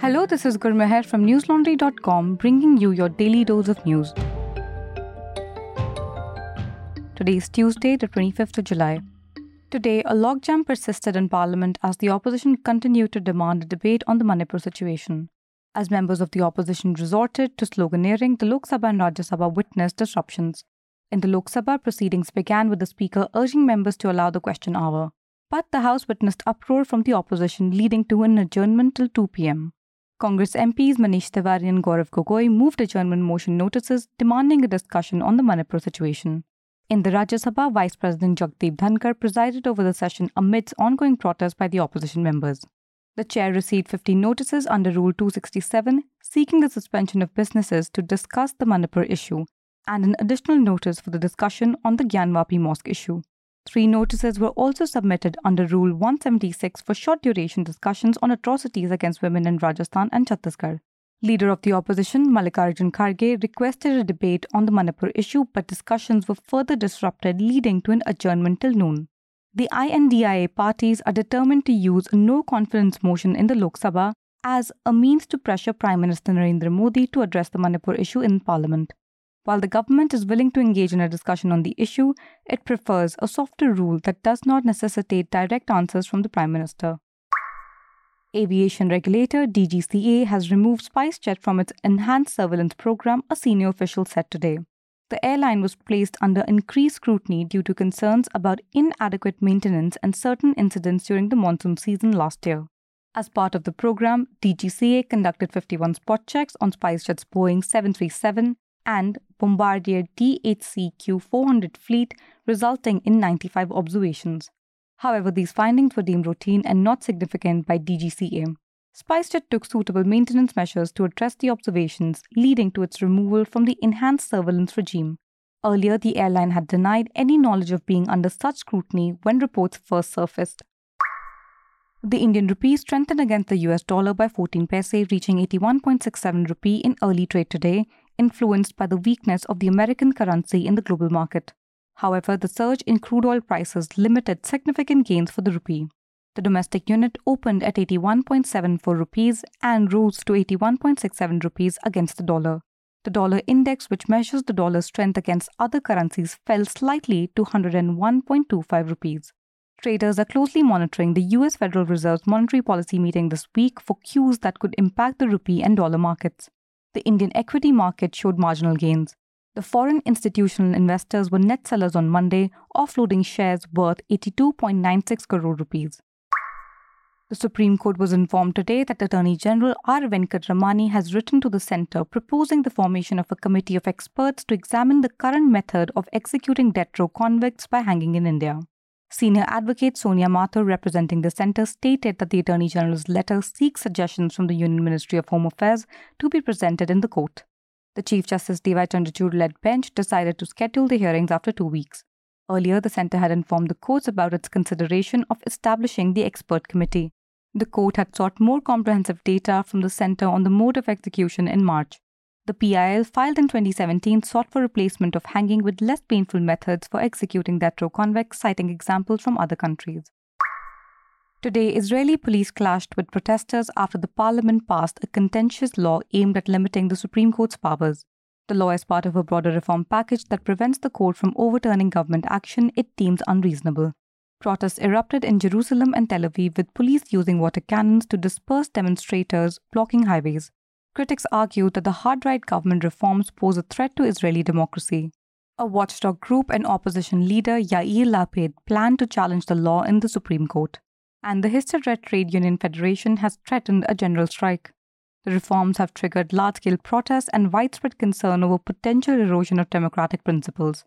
Hello, this is Gurmehar from newslaundry.com bringing you your daily dose of news. Today is Tuesday, the 25th of July. Today, a logjam persisted in Parliament as the opposition continued to demand a debate on the Manipur situation. As members of the opposition resorted to sloganeering, the Lok Sabha and Rajya Sabha witnessed disruptions. In the Lok Sabha, proceedings began with the Speaker urging members to allow the question hour. But the House witnessed uproar from the opposition, leading to an adjournment till 2 pm. Congress MPs Manish Tiwari and Gaurav Gogoi moved adjournment motion notices demanding a discussion on the Manipur situation. In the Rajya Sabha, Vice President Jagdeep Dhankhar presided over the session amidst ongoing protests by the opposition members. The chair received 15 notices under Rule 267 seeking the suspension of businesses to discuss the Manipur issue and an additional notice for the discussion on the Gyanvapi mosque issue. Three notices were also submitted under Rule 176 for short duration discussions on atrocities against women in Rajasthan and Chhattisgarh. Leader of the opposition, Mallikarjun Kharge, requested a debate on the Manipur issue, but discussions were further disrupted, leading to an adjournment till noon. The INDIA parties are determined to use a no confidence motion in the Lok Sabha as a means to pressure Prime Minister Narendra Modi to address the Manipur issue in Parliament. While the government is willing to engage in a discussion on the issue, it prefers a softer rule that does not necessitate direct answers from the Prime Minister. Aviation regulator DGCA has removed SpiceJet from its enhanced surveillance program, a senior official said today. The airline was placed under increased scrutiny due to concerns about inadequate maintenance and certain incidents during the monsoon season last year. As part of the program, DGCA conducted 51 spot checks on SpiceJet's Boeing 737 and Bombardier DHC-Q 400 fleet, resulting in 95 observations. However, these findings were deemed routine and not significant by DGCA. SpiceJet took suitable maintenance measures to address the observations, leading to its removal from the enhanced surveillance regime. Earlier, the airline had denied any knowledge of being under such scrutiny when reports first surfaced. The Indian rupee strengthened against the US dollar by 14 paise, reaching 81.67 rupee in early trade today, influenced by the weakness of the American currency in the global market. However, the surge in crude oil prices limited significant gains for the rupee. The domestic unit opened at 81.74 rupees and rose to 81.67 rupees against the dollar. The dollar index, which measures the dollar's strength against other currencies, fell slightly to 101.25 rupees. Traders are closely monitoring the US Federal Reserve's monetary policy meeting this week for cues that could impact the rupee and dollar markets the Indian equity market showed marginal gains. The foreign institutional investors were net sellers on Monday, offloading shares worth 82.96 crore rupees. The Supreme Court was informed today that Attorney General R. Venkatramani has written to the centre proposing the formation of a committee of experts to examine the current method of executing death row convicts by hanging in India. Senior advocate Sonia Mathur, representing the centre, stated that the Attorney General's letter seeks suggestions from the Union Ministry of Home Affairs to be presented in the court. The Chief Justice D.Y. Chandrachud led bench decided to schedule the hearings after two weeks. Earlier, the centre had informed the courts about its consideration of establishing the expert committee. The court had sought more comprehensive data from the centre on the mode of execution in March. The PIL filed in 2017 sought for replacement of hanging with less painful methods for executing row convicts, citing examples from other countries. Today, Israeli police clashed with protesters after the parliament passed a contentious law aimed at limiting the Supreme Court's powers. The law is part of a broader reform package that prevents the court from overturning government action it deems unreasonable. Protests erupted in Jerusalem and Tel Aviv with police using water cannons to disperse demonstrators blocking highways. Critics argue that the hard right government reforms pose a threat to Israeli democracy. A watchdog group and opposition leader Yair Lapid plan to challenge the law in the Supreme Court. And the Histadrut Trade Union Federation has threatened a general strike. The reforms have triggered large scale protests and widespread concern over potential erosion of democratic principles.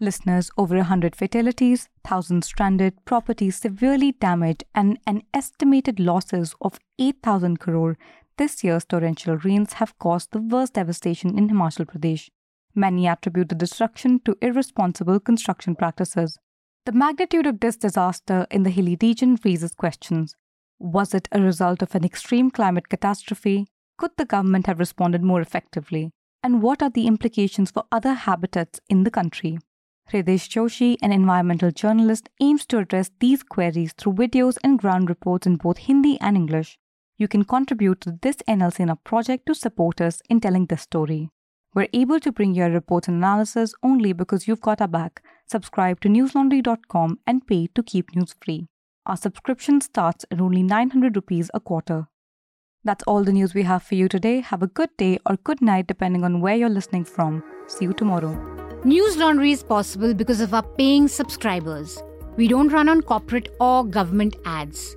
Listeners, over 100 fatalities, thousands stranded, property severely damaged, and an estimated losses of 8,000 crore this year's torrential rains have caused the worst devastation in Himachal Pradesh. Many attribute the destruction to irresponsible construction practices. The magnitude of this disaster in the hilly region raises questions. Was it a result of an extreme climate catastrophe? Could the government have responded more effectively? And what are the implications for other habitats in the country? Hridesh Joshi, an environmental journalist, aims to address these queries through videos and ground reports in both Hindi and English. You can contribute to this NLC project to support us in telling this story. We're able to bring your reports and analysis only because you've got our back. Subscribe to newslaundry.com and pay to keep news free. Our subscription starts at only 900 rupees a quarter. That's all the news we have for you today. Have a good day or good night depending on where you're listening from. See you tomorrow. News Laundry is possible because of our paying subscribers. We don't run on corporate or government ads.